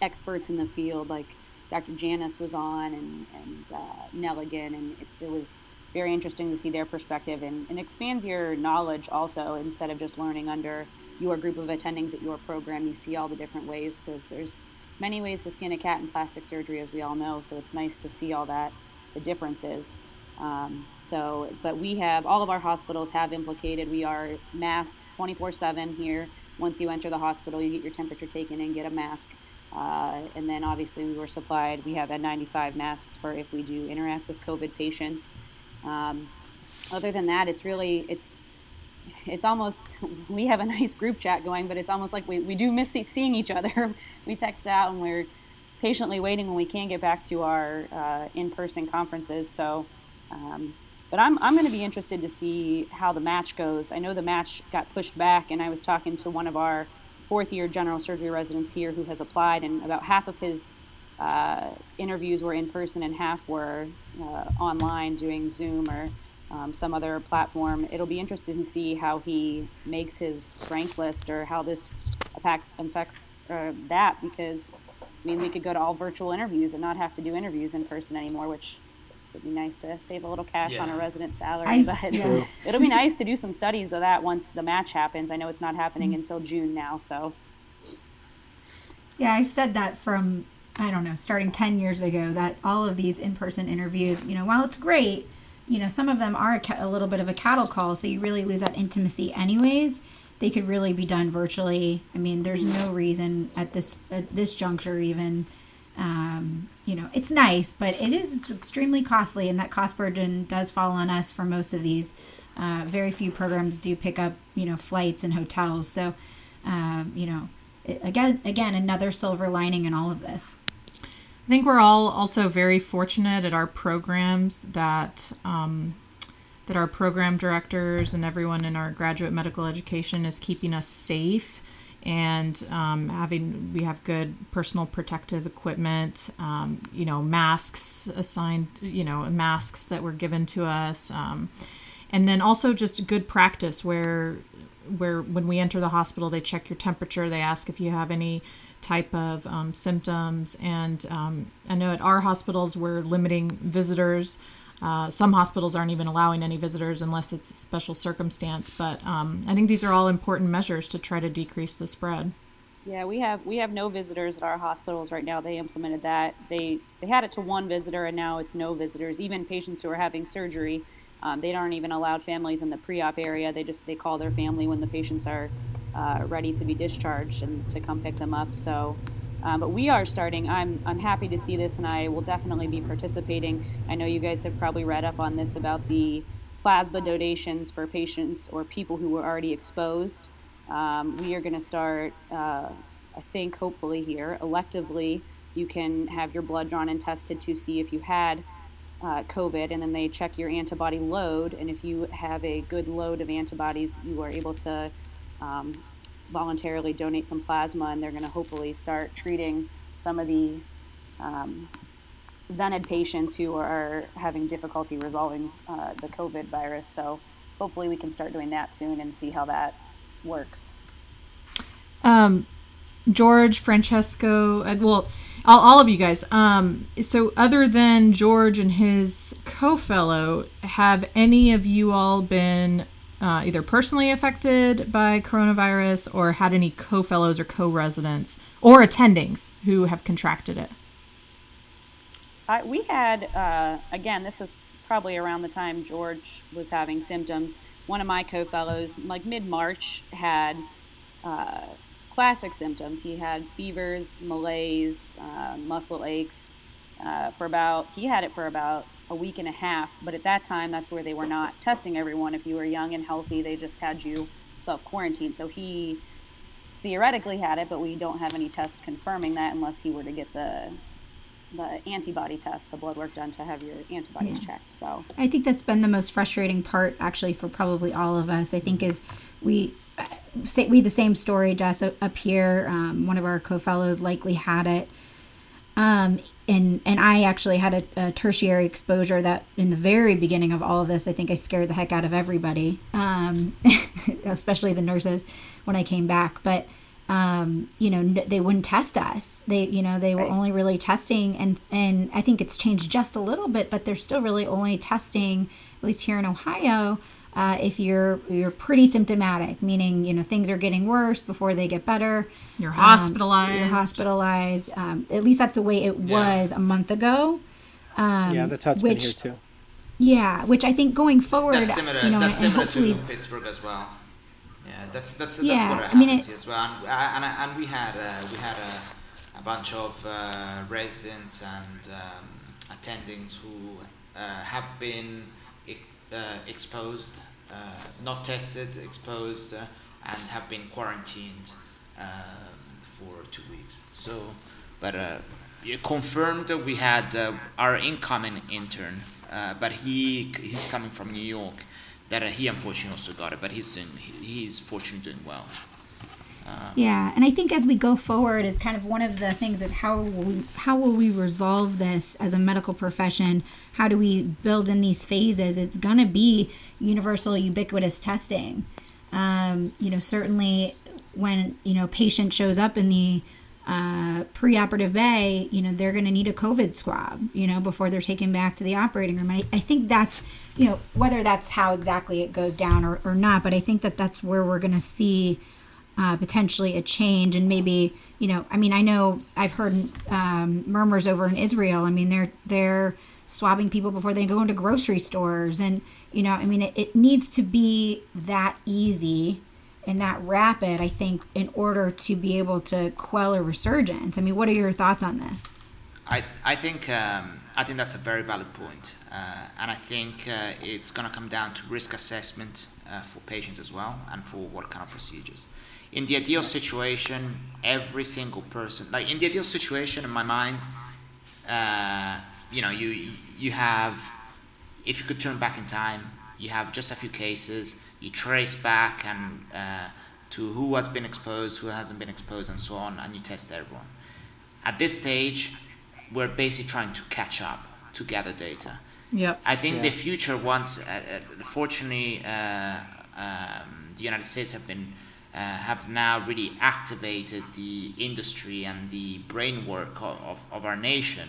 S3: experts in the field, like Dr. Janis was on and, and uh, Neligan, and it, it, was very interesting to see their perspective and, and expands your knowledge also instead of just learning under your group of attendings at your program. You see all the different ways because there's many ways to skin a cat in plastic surgery, as we all know. So it's nice to see all that, the differences. Um, so, but we have all of our hospitals have implicated. We are masked 24 7 here once you enter the hospital, you get your temperature taken and get a mask. Uh, and then obviously we were supplied, we have N95 masks for if we do interact with COVID patients. Um, other than that, it's really, it's, it's almost, we have a nice group chat going, but it's almost like we, we do miss seeing each other. we text out and we're patiently waiting when we can't get back to our uh, in-person conferences. So um, but I'm, I'm going to be interested to see how the match goes. I know the match got pushed back, and I was talking to one of our fourth year general surgery residents here who has applied, and about half of his uh, interviews were in person and half were uh, online doing Zoom or um, some other platform. It'll be interesting to see how he makes his rank list or how this affects uh, that because I mean we could go to all virtual interviews and not have to do interviews in person anymore, which It'd be nice to save a little cash on a resident salary,
S1: I-
S3: but
S1: yeah.
S3: It'll be nice to do some studies of that once the match happens. I know it's not happening mm-hmm. until June now, so
S1: Yeah, I've said that from I don't know, starting 10 years ago that all of these in-person interviews, you know, while it's great, you know, some of them are a, ca- a little bit of a cattle call, so you really lose that intimacy anyways. They could really be done virtually. I mean, there's no reason at this at this juncture even um, you know, it's nice, but it is extremely costly, and that cost burden does fall on us for most of these. Uh, very few programs do pick up, you know, flights and hotels. So, um, you know, again, again, another silver lining in all of this.
S5: I think we're all also very fortunate at our programs that um, that our program directors and everyone in our graduate medical education is keeping us safe and um, having we have good personal protective equipment um, you know masks assigned you know masks that were given to us um, and then also just good practice where where when we enter the hospital they check your temperature they ask if you have any type of um, symptoms and um, i know at our hospitals we're limiting visitors uh, some hospitals aren't even allowing any visitors unless it's a special circumstance but um, i think these are all important measures to try to decrease the spread
S3: Yeah, we have we have no visitors at our hospitals right now. They implemented that. They they had it to one visitor, and now it's no visitors. Even patients who are having surgery, um, they aren't even allowed families in the pre-op area. They just they call their family when the patients are uh, ready to be discharged and to come pick them up. So. Um, but we are starting. I'm, I'm happy to see this, and I will definitely be participating. I know you guys have probably read up on this about the plasma donations for patients or people who were already exposed. Um, we are going to start, uh, I think, hopefully here, electively. You can have your blood drawn and tested to see if you had uh, COVID, and then they check your antibody load. And if you have a good load of antibodies, you are able to um, voluntarily donate some plasma, and they're going to hopefully start treating some of the um, vented patients who are having difficulty resolving uh, the COVID virus. So hopefully we can start doing that soon and see how that works.
S5: um, George, Francesco, uh, well, all, all of you guys. Um, so, other than George and his co fellow, have any of you all been uh, either personally affected by coronavirus or had any co fellows or co residents or attendings who have contracted it?
S3: I, we had, uh, again, this is probably around the time George was having symptoms. One of my co fellows, like mid March, had uh, classic symptoms. He had fevers, malaise, uh, muscle aches. Uh, for about, he had it for about a week and a half, but at that time, that's where they were not testing everyone. If you were young and healthy, they just had you self quarantine. So he theoretically had it, but we don't have any test confirming that unless he were to get the the antibody test, the blood work done to have your antibodies checked. So
S1: I think that's been the most frustrating part, actually, for probably all of us. I think is we say we the same story, Jess, up up here. Um, one of our co-fellows likely had it, um, and and I actually had a, a tertiary exposure that in the very beginning of all of this, I think I scared the heck out of everybody, um, especially the nurses when I came back, but um, you know, they wouldn't test us. They, you know, they were
S3: Right.
S1: only really testing, and and I think it's changed just a little bit, but they're still really only testing, at least here in Ohio, uh, if you're you're pretty symptomatic, meaning you know things are getting worse before they get better.
S5: You're
S1: Um,
S5: hospitalized.
S1: you're hospitalized. Um, at least that's the way it
S4: Yeah.
S1: was a month ago. Um,
S2: yeah, that's how it's
S1: which,
S2: been here too.
S1: Yeah, which I think going forward,
S4: That's similar.
S1: you know,
S4: that's
S1: and
S4: similar
S1: hopefully,
S4: to Pittsburgh as well. Yeah, that's that's that's
S1: Yeah,
S4: what
S1: I mean, it-
S4: as well. And uh, and, and we had uh, we had a, a bunch of uh, residents and um, attendings who uh, have been exposed, uh, not tested, exposed, uh, and have been quarantined um, for two weeks. So, but uh, confirmed that we had uh, our incoming intern, uh, but he he's coming from New York. That uh, he unfortunately also got it, but he's doing he, he's fortunately doing well.
S1: Yeah, and I think as we go forward is kind of one of the things of how will we, how will we resolve this as a medical profession? How do we build in these phases? It's gonna be universal, ubiquitous testing. Um, you know, certainly when you know patient shows up in the uh, preoperative bay, you know, they're going to need a COVID swab, you know, before they're taken back to the operating room. I, I think that's, you know, whether that's how exactly it goes down or, or not, but I think that that's where we're going to see uh, potentially a change and maybe, you know, I mean, I know I've heard um, murmurs over in Israel. I mean, they're, they're, swabbing people before they go into grocery stores and you know i mean it, it needs to be that easy and that rapid, I think, in order to be able to quell a resurgence. I mean, what are your thoughts on this?
S4: I, I think um, I think that's a very valid point. Uh, and I think uh, it's going to come down to risk assessment uh, for patients as well, and for what kind of procedures. In the ideal situation, every single person, like in the ideal situation, in my mind, uh, you know, you you have, if you could turn back in time, you have just a few cases, you trace back and uh, to who has been exposed, who hasn't been exposed, and so on, and you test everyone. At this stage, we're basically trying to catch up to gather data.
S5: Yep.
S4: I think
S2: Yeah.
S4: the future, once, uh, uh, fortunately, uh, um, the United States have been uh, have now really activated the industry and the brain work of, of, of our nation.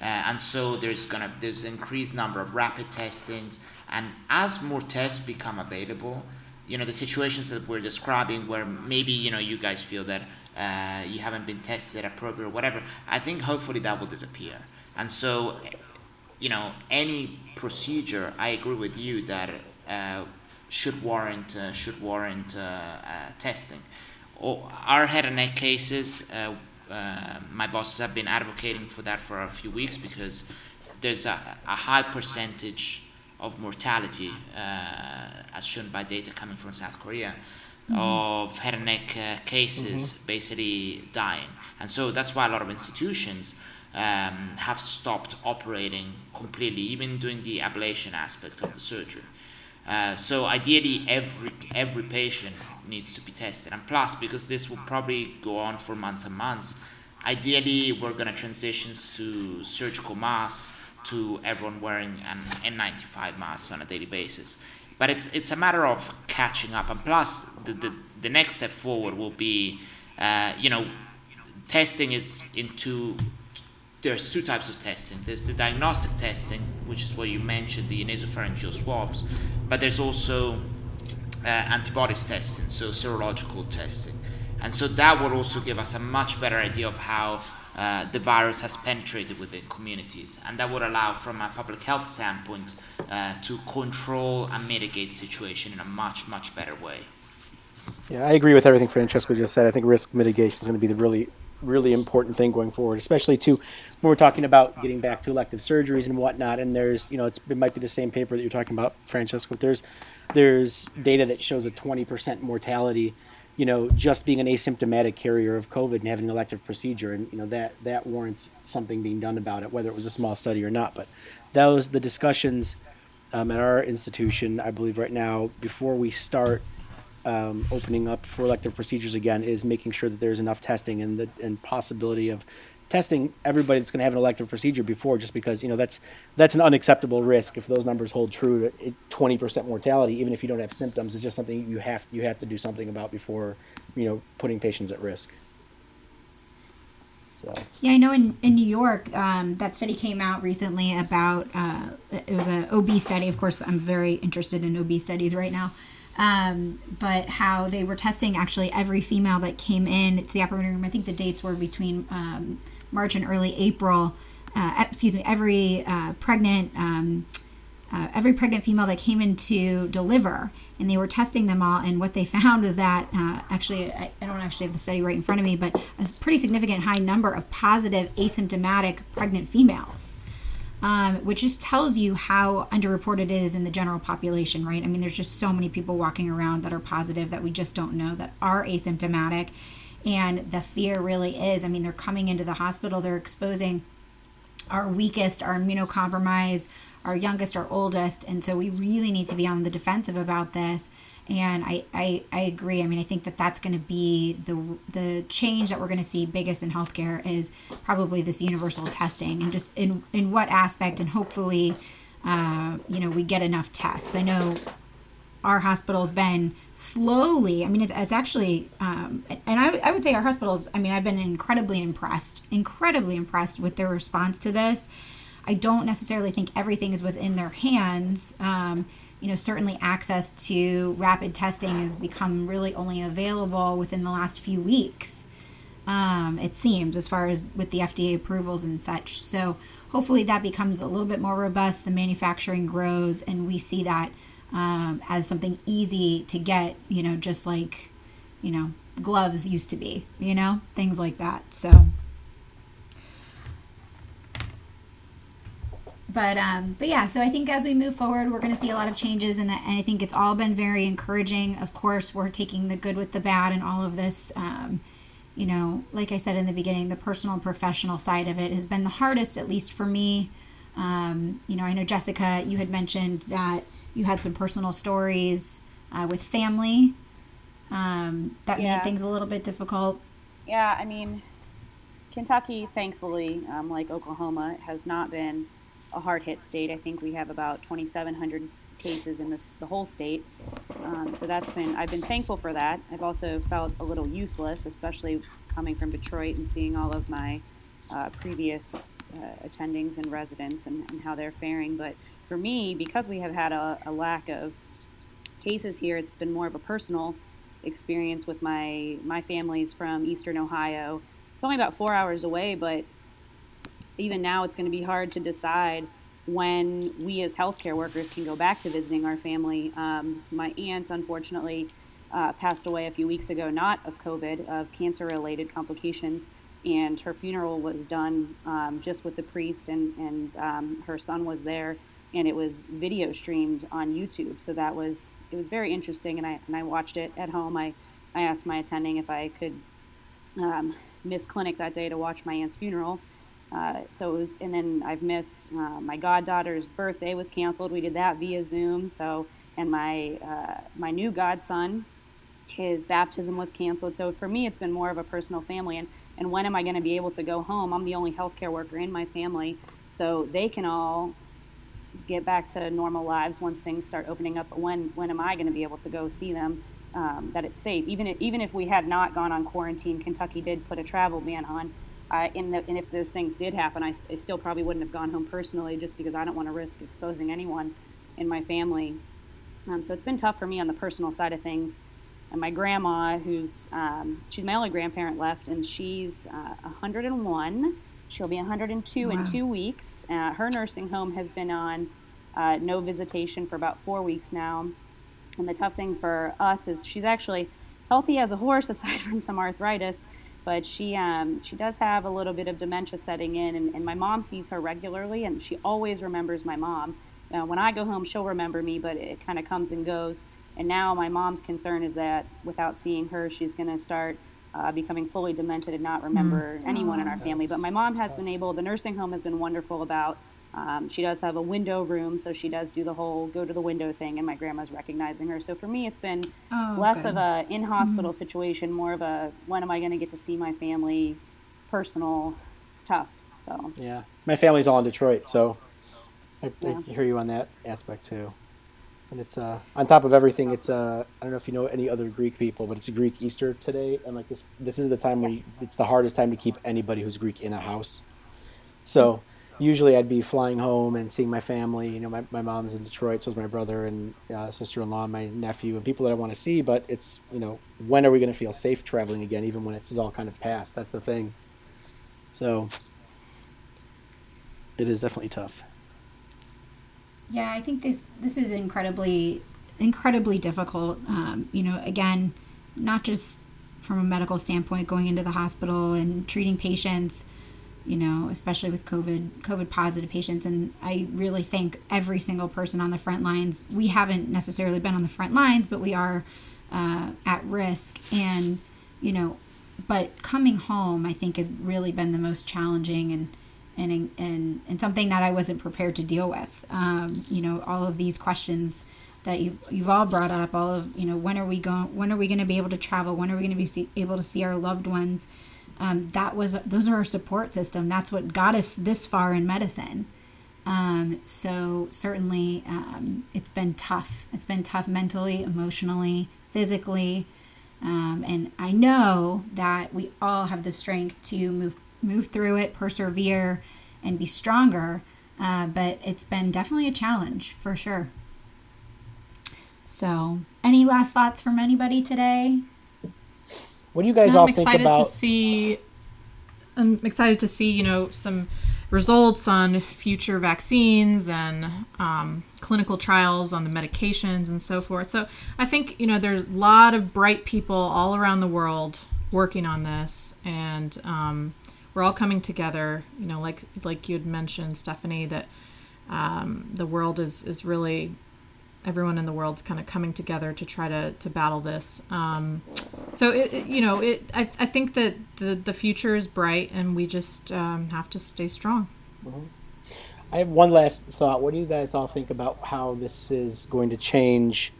S4: Uh, and so there's gonna there's increased number of rapid testings, and as more tests become available, you know the situations that we're describing where maybe you know you guys feel that uh, you haven't been tested appropriate or whatever. I think hopefully that will disappear, and so you know, any procedure, I agree with you that uh, should warrant uh, should warrant uh, uh, testing. Or our head and neck cases, uh, uh, my bosses have been advocating for that for a few weeks because there's a, a high percentage of mortality, uh, as shown by data coming from South Korea, of head and neck cases basically dying. And so that's why a lot of institutions um, have stopped operating completely, even doing the ablation aspect of the surgery. Uh, so ideally, every every patient needs to be tested, and plus, because this will probably go on for months and months, ideally we're going to transition to surgical masks to everyone wearing an N95 mask on a daily basis. But it's it's a matter of catching up, and plus, the the, the next step forward will be, uh, you know, testing is into there's two types of testing. There's the diagnostic testing, which is what you mentioned, the nasopharyngeal swabs, but there's also uh, antibodies testing, so serological testing. And so that will also give us a much better idea of how uh, the virus has penetrated within communities. And that would allow, from a public health standpoint, uh, to control and mitigate situation in a much, much better way.
S2: Yeah, I agree with everything Francesco just said. I think risk mitigation is going to be the really, really important thing going forward, especially too when we're talking about getting back to elective surgeries and whatnot. And there's, you know, it might be the same paper that you're talking about, Francesco. But there's, there's data that shows a 20% mortality, you know, just being an asymptomatic carrier of COVID and having an elective procedure, and you know that that warrants something being done about it, whether it was a small study or not. But that was the discussions um, at our institution, I believe, right now before we start um, opening up for elective procedures again is making sure that there's enough testing and the and possibility of testing everybody that's going to have an elective procedure before just because you know that's that's an unacceptable risk if those numbers hold true 20% mortality even if you don't have symptoms is just something you have you have to do something about before you know putting patients at risk so
S1: Yeah, I know in, in New York, um, that study came out recently about, uh, it was an OB study. Of course, I'm very interested in OB studies right now. Um, but how they were testing actually every female that came in to the operating room. I think the dates were between um, March and early April. Uh, excuse me, every uh, pregnant um, uh, every pregnant female that came in to deliver, and they were testing them all. And what they found was that uh, actually, I, I don't actually have the study right in front of me, but a pretty significant high number of positive asymptomatic pregnant females. Um, which just tells you how underreported it is in the general population, right? I mean, there's just so many people walking around that are positive that we just don't know that are asymptomatic. And the fear really is I mean, they're coming into the hospital, they're exposing our weakest, our immunocompromised, our youngest, our oldest. And so we really need to be on the defensive about this. And I, I, I agree. I mean, I think that that's going to be the the change that we're going to see biggest in healthcare is probably this universal testing and just in in what aspect and hopefully, uh, you know, we get enough tests. I know our hospital's been slowly. I mean, it's, it's actually, um, and I, I would say our hospitals. I mean, I've been incredibly impressed, incredibly impressed with their response to this. I don't necessarily think everything is within their hands. Um, you know, certainly access to rapid testing has become really only available within the last few weeks. Um, it seems, as far as with the FDA approvals and such. So hopefully that becomes a little bit more robust. The manufacturing grows, and we see that um, as something easy to get. You know, just like you know gloves used to be. You know, things like that. So. But um, but yeah, so I think as we move forward, we're going to see a lot of changes, and, and I think it's all been very encouraging. Of course, we're taking the good with the bad, and all of this. Um, you know, like I said in the beginning, the personal and professional side of it has been the hardest, at least for me. Um, you know, I know Jessica, you had mentioned that you had some personal stories uh, with family um, that
S3: Yeah.
S1: made things a little bit difficult.
S3: Yeah, I mean, Kentucky, thankfully, um, like Oklahoma, has not been a hard hit state. I think we have about 2,700 cases in this the whole state. Um, so that's been I've been thankful for that. I've also felt a little useless, especially coming from Detroit and seeing all of my uh, previous uh, attendings and residents and, and how they're faring. But for me, because we have had a, a lack of cases here, it's been more of a personal experience with my my family's from Eastern Ohio. It's only about four hours away, but even now it's going to be hard to decide when we as healthcare workers can go back to visiting our family. Um, my aunt, unfortunately, uh, passed away a few weeks ago, not of COVID, of cancer related complications. And her funeral was done um, just with the priest, and, and um, her son was there, and it was video streamed on YouTube. So that was it was very interesting, and I and I watched it at home. I I asked my attending if I could um, miss clinic that day to watch my aunt's funeral. Uh, so it was, and then I've missed uh, my goddaughter's birthday was canceled. We did that via Zoom. So, and my uh, my new godson, his baptism was canceled. So for me, it's been more of a personal family. And and when am I going to be able to go home? I'm the only healthcare worker in my family, so they can all get back to normal lives once things start opening up. But when when am I going to be able to go see them? Um, that it's safe. Even if, even if we had not gone on quarantine, Kentucky did put a travel ban on. Uh, in the, and if those things did happen, I, st- I still probably wouldn't have gone home personally, just because I don't want to risk exposing anyone in my family. Um, so it's been tough for me on the personal side of things. And my grandma, who's um, she's my only grandparent left, and she's uh, 101. She'll be 102
S1: Wow.
S3: in two weeks. Uh, her nursing home has been on uh, no visitation for about four weeks now. And the tough thing for us is she's actually healthy as a horse, aside from some arthritis. But she um, she does have a little bit of dementia setting in, and, and my mom sees her regularly, and she always remembers my mom. Now, when I go home, she'll remember me, but it kind of comes and goes. And now my mom's concern is that without seeing her, she's going to start uh, becoming fully demented and not remember anyone in our family. But my mom has been able. The nursing home has been wonderful about. Um, she does have a window room, so she does do the whole go to the window thing, and my grandma's recognizing her. So for me, it's been
S1: Oh,
S3: less
S1: good.
S3: of a in hospital situation, more of a when am I going to get to see my family, personal. It's tough. So
S2: Yeah, my family's all in Detroit, so I,
S3: Yeah.
S2: I hear you on that aspect too. And it's uh, on top of everything. It's uh, I don't know if you know any other Greek people, but it's a Greek Easter today, and like this, this is the time when you, it's the hardest time to keep anybody who's Greek in a house. So usually I'd be flying home and seeing my family. You know, my, my mom's in Detroit, so is my brother and uh, sister-in-law, and my nephew, and people that I want to see. But it's you know, when are we going to feel safe traveling again, even when it's all kind of past? That's the thing. So it is definitely tough.
S1: Yeah, I think this this is incredibly incredibly difficult. Um, you know, again, not just from a medical standpoint, going into the hospital and treating patients. You know, especially with COVID COVID positive patients, and I really think every single person on the front lines. We haven't necessarily been on the front lines, but we are uh, at risk, and you know, but coming home, I think, has really been the most challenging and and and and something that I wasn't prepared to deal with. Um, you know, all of these questions that you've you've all brought up. All of you know, when are we going? When are we going to be able to travel? When are we going to be see, able to see our loved ones? Um, that was those are our support system. That's what got us this far in medicine. Um, so certainly um, it's been tough. It's been tough mentally, emotionally, physically. Um, and I know that we all have the strength to move move through it, persevere, and be stronger. Uh, but it's been definitely a challenge for sure. So, any last thoughts from anybody today?
S2: What do you guys
S5: I'm
S2: think
S5: excited
S2: about?
S5: to see. I'm excited to see you know some results on future vaccines and um, clinical trials on the medications and so forth. So I think you know there's a lot of bright people all around the world working on this, and um, we're all coming together. You know, like like you had mentioned, Stephanie, that um, the world is is really everyone in the world's kind of coming together to try to, to battle this. Um, so it, it- you know, it I, I think that the the future is bright, and we just um, have to stay strong.
S2: I have one last thought. What do you guys all think about how this is going to change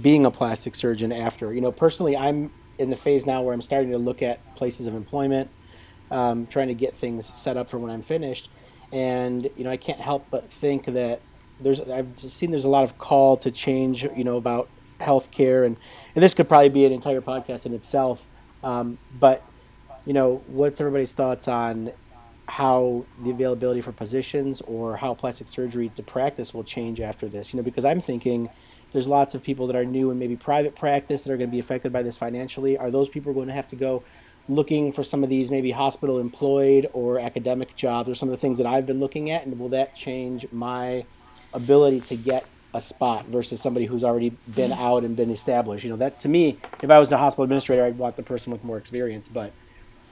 S2: being a plastic surgeon after? You know, personally, I'm in the phase now where I'm starting to look at places of employment, um, trying to get things set up for when I'm finished. And, you know, I can't help but think that there's, I've seen there's a lot of call to change, you know, about healthcare. And, and this could probably be an entire podcast in itself. Um, but, you know, what's everybody's thoughts on how the availability for positions or how plastic surgery to practice will change after this. You know, because I'm thinking there's lots of people that are new in maybe private practice that are going to be affected by this financially. Are those people going to have to go looking for some of these maybe hospital employed or academic jobs or some of the things that I've been looking at? And will that change my ability to get a spot versus somebody who's already been out and been established? You know, that to me, if I was a hospital administrator, I'd want the person with more experience, but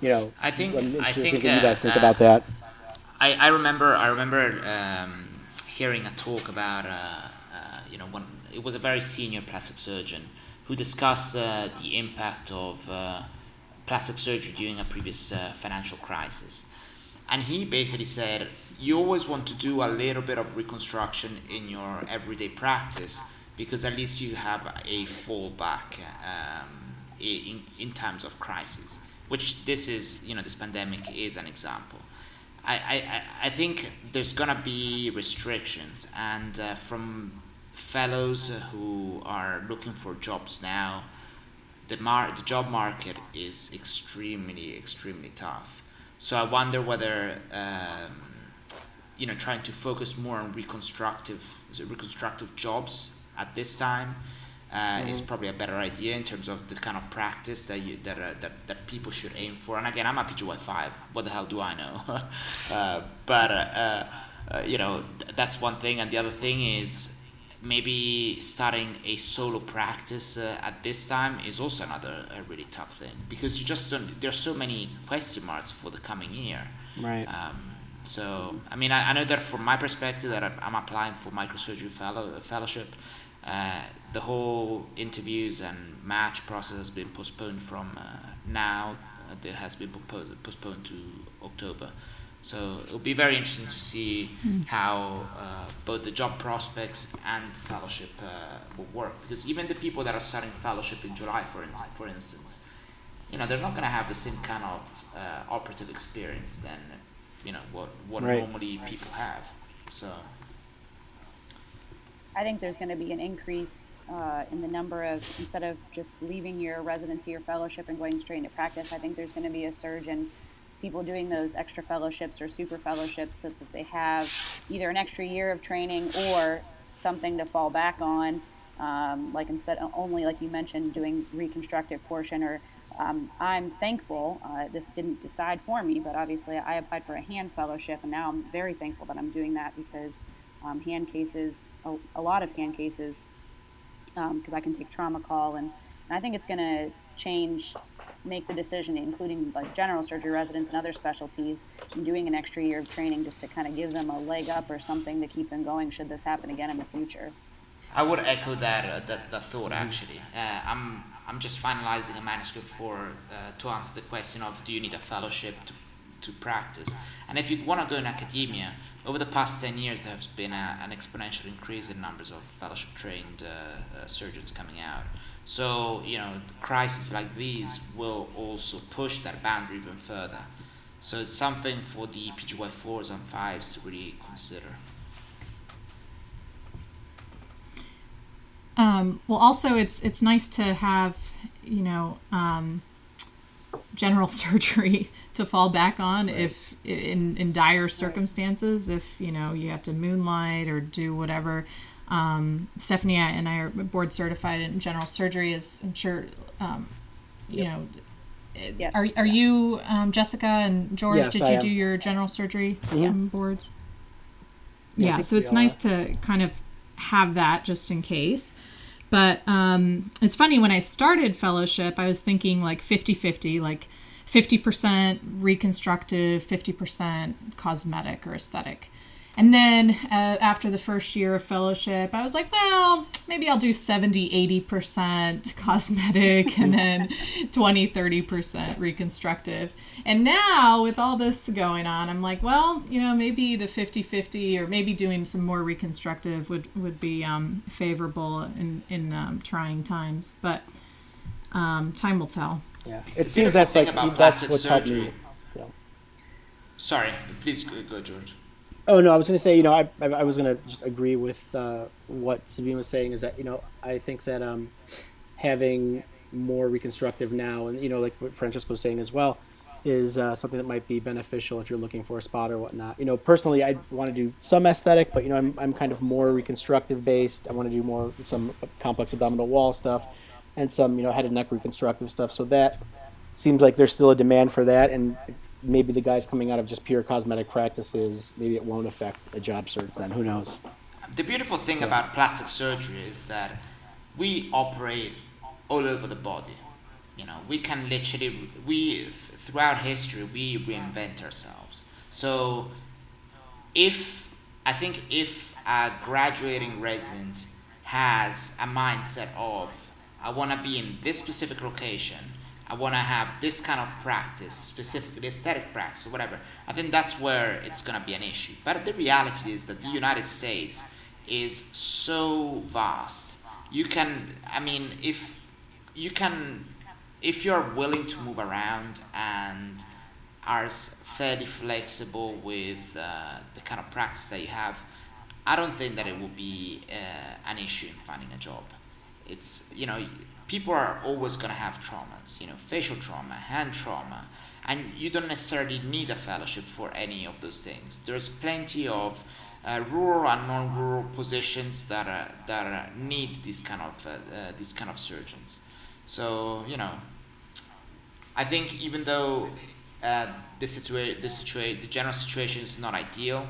S2: you know,
S4: I think- I think,
S2: in what you guys
S4: uh,
S2: think
S4: uh,
S2: about that.
S4: I, I remember I remember um, hearing a talk about uh, uh, you know one it was a very senior plastic surgeon who discussed uh, the impact of uh, plastic surgery during a previous uh, financial crisis, and he basically said you always want to do a little bit of reconstruction in your everyday practice because at least you have a fallback um, in, in times of crisis which this is you know this pandemic is an example I, I, I- think there's gonna be restrictions, and uh, from fellows who are looking for jobs now, the mar- the job market is extremely extremely tough. So I wonder whether um, you know trying to focus more on reconstructive reconstructive jobs at this time uh, is probably a better idea in terms of the kind of practice that you that, uh, that that people should aim for. And again, I'm a PGY five. What the hell do I know? uh, but uh, uh, uh, you know th- that's one thing, and the other thing is maybe starting a solo practice uh, at this time is also another a really tough thing because you just don't. There's so many question marks for the coming year.
S2: Right.
S4: Um, so, I mean, I, I know that from my perspective that I'm, applying for microsurgery fellow, fellowship. Uh, the whole interviews and match process has been postponed from uh, now. Uh, it has been postponed, to October. So it'll be very interesting to see how uh, both the job prospects and fellowship uh, will work. Because even the people that are starting fellowship in July, for instance, for instance, you know, they're not going to have the same kind of uh, operative experience than you know what what
S2: Right.
S4: normally people have. So
S3: I think there's going to be an increase uh, in the number of instead of just leaving your residency or fellowship and going straight into practice. I think there's going to be a surge in people doing those extra fellowships or super fellowships so that they have either an extra year of training or something to fall back on. Um, like instead only like you mentioned doing reconstructive portion or um, I'm thankful uh, this didn't decide for me, but obviously I applied for a hand fellowship and now I'm very thankful that I'm doing that because um, hand cases, a, a lot of hand cases, because I can take trauma call, and, and I think it's going to change, make the decision, including like general surgery residents and other specialties, and doing an extra year of training just to kind of give them a leg up or something to keep them going should this happen again in the future.
S4: I would echo that uh, that, that thought actually. Uh, I'm I'm just finalizing a manuscript for uh, to answer the question of do you need a fellowship to to practice, and if you want to go in academia, over the past ten years there has been a, an exponential increase in numbers of fellowship trained uh, uh, surgeons coming out. So you know crises like these will also push that boundary even further. So it's something for the PGY fours and fives to really consider.
S5: Um, well, also it's it's nice to have you know um, general surgery to fall back on if in in dire circumstances if you know you have to moonlight or do whatever. Um, Stephanie and I are board certified in general surgery, as I'm sure um, you know.
S3: Yes.
S5: Are, are you um, Jessica and George?
S2: Yes,
S5: did
S2: I
S5: you
S2: am.
S5: do your general surgery
S2: Yes.
S5: boards?
S2: Yeah,
S5: Yeah, so it's nice
S2: are.
S5: to kind of have that just in case. But um, it's funny, when I started fellowship, I was thinking like 50 50, like 50% reconstructive, 50% cosmetic or aesthetic. And then uh, after the first year of fellowship, I was like, well, maybe I'll do 70, 80% cosmetic and then 20, 30% reconstructive. And now with all this going on, I'm like, well, you know, maybe the 50 50 or maybe doing some more reconstructive would, would be um, favorable in, in um, trying times. But um, time will tell.
S2: Yeah, it
S4: The
S2: seems that's like that's
S4: plastic
S2: what's helped
S4: surgery-
S2: me. you know.
S4: Sorry, please go, go George.
S2: Oh no, I was going to say, you know, I, I, I was going to just agree with uh, what Sabine was saying. Is that you know, I think that um, having more reconstructive now, and you know, like what Francesco was saying as well, is uh, something that might be beneficial if you're looking for a spot or whatnot. You know, personally, I want to do some aesthetic, but you know, I'm I'm kind of more reconstructive based. I want to do more some complex abdominal wall stuff, and some you know head and neck reconstructive stuff. So that seems like there's still a demand for that, and maybe the guys coming out of just pure cosmetic practices, maybe it won't affect a job search. Then who knows?
S4: The beautiful thing about plastic surgery is that we operate all over the body. You know, we can literally we throughout history we reinvent ourselves. So if I think if a graduating resident has a mindset of I want to be in this specific location, I want to have this kind of practice, specifically aesthetic practice or whatever, I think that's where it's going to be an issue. But the reality is that the United States is so vast. You can, I mean, if you can, if you're willing to move around and are fairly flexible with uh, the kind of practice that you have, I don't think that it will be uh, an issue in finding a job. It's you know people are always gonna have traumas, you know, facial trauma, hand trauma, and you don't necessarily need a fellowship for any of those things. There's plenty of uh, rural and non-rural positions that are, that are, need these kind of uh, uh, kind of surgeons. So you know, I think even though uh, the situa- the situa- the general situation is not ideal,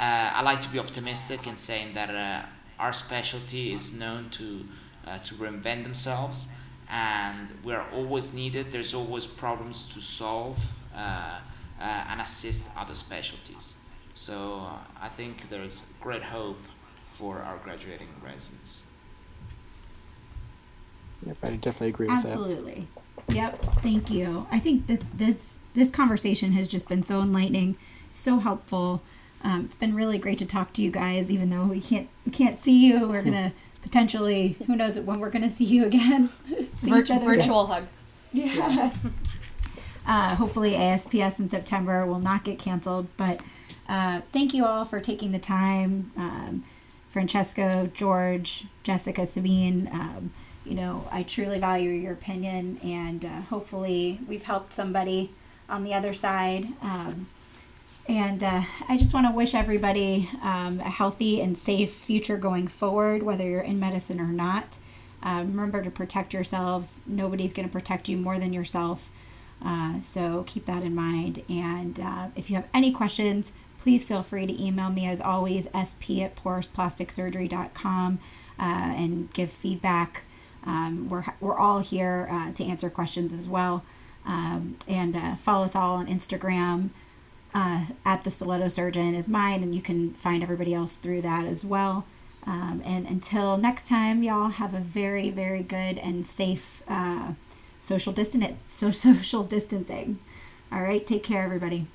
S4: uh, I like to be optimistic in saying that uh, our specialty is known to uh, to reinvent themselves, and we're always needed. There's always problems to solve uh, uh, and assist other specialties. So uh, I think there's great hope for our graduating residents.
S2: Yep, I definitely agree with
S1: Absolutely. Yep. Thank you. I think that this this conversation has just been so enlightening, so helpful. Um, it's been really great to talk to you guys, even though we can't we can't see you. We're gonna potentially who knows when we're gonna see you again. see
S5: Vir-
S1: each other. again.
S5: virtual hug.
S1: Yeah. uh, hopefully, ASPS in September will not get canceled. But uh, thank you all for taking the time. Um, Francesco, George, Jessica, Sabine. Um, you know, I truly value your opinion, and uh, hopefully, we've helped somebody on the other side. Um, and uh, I just want to wish everybody um, a healthy and safe future going forward, whether you're in medicine or not. Um, remember to protect yourselves. Nobody's going to protect you more than yourself. Uh, so keep that in mind. And uh, if you have any questions, please feel free to email me as always, sp at porisplasticsurgery.com uh, and give feedback. Um, we're, we're all here uh, to answer questions as well. Um, and uh, follow us all on Instagram uh, at the stiletto surgeon is mine, and you can find everybody else through that as well. Um, and until next time, y'all have a very, very good and safe uh, social distance, so social distancing. All right, take care, everybody.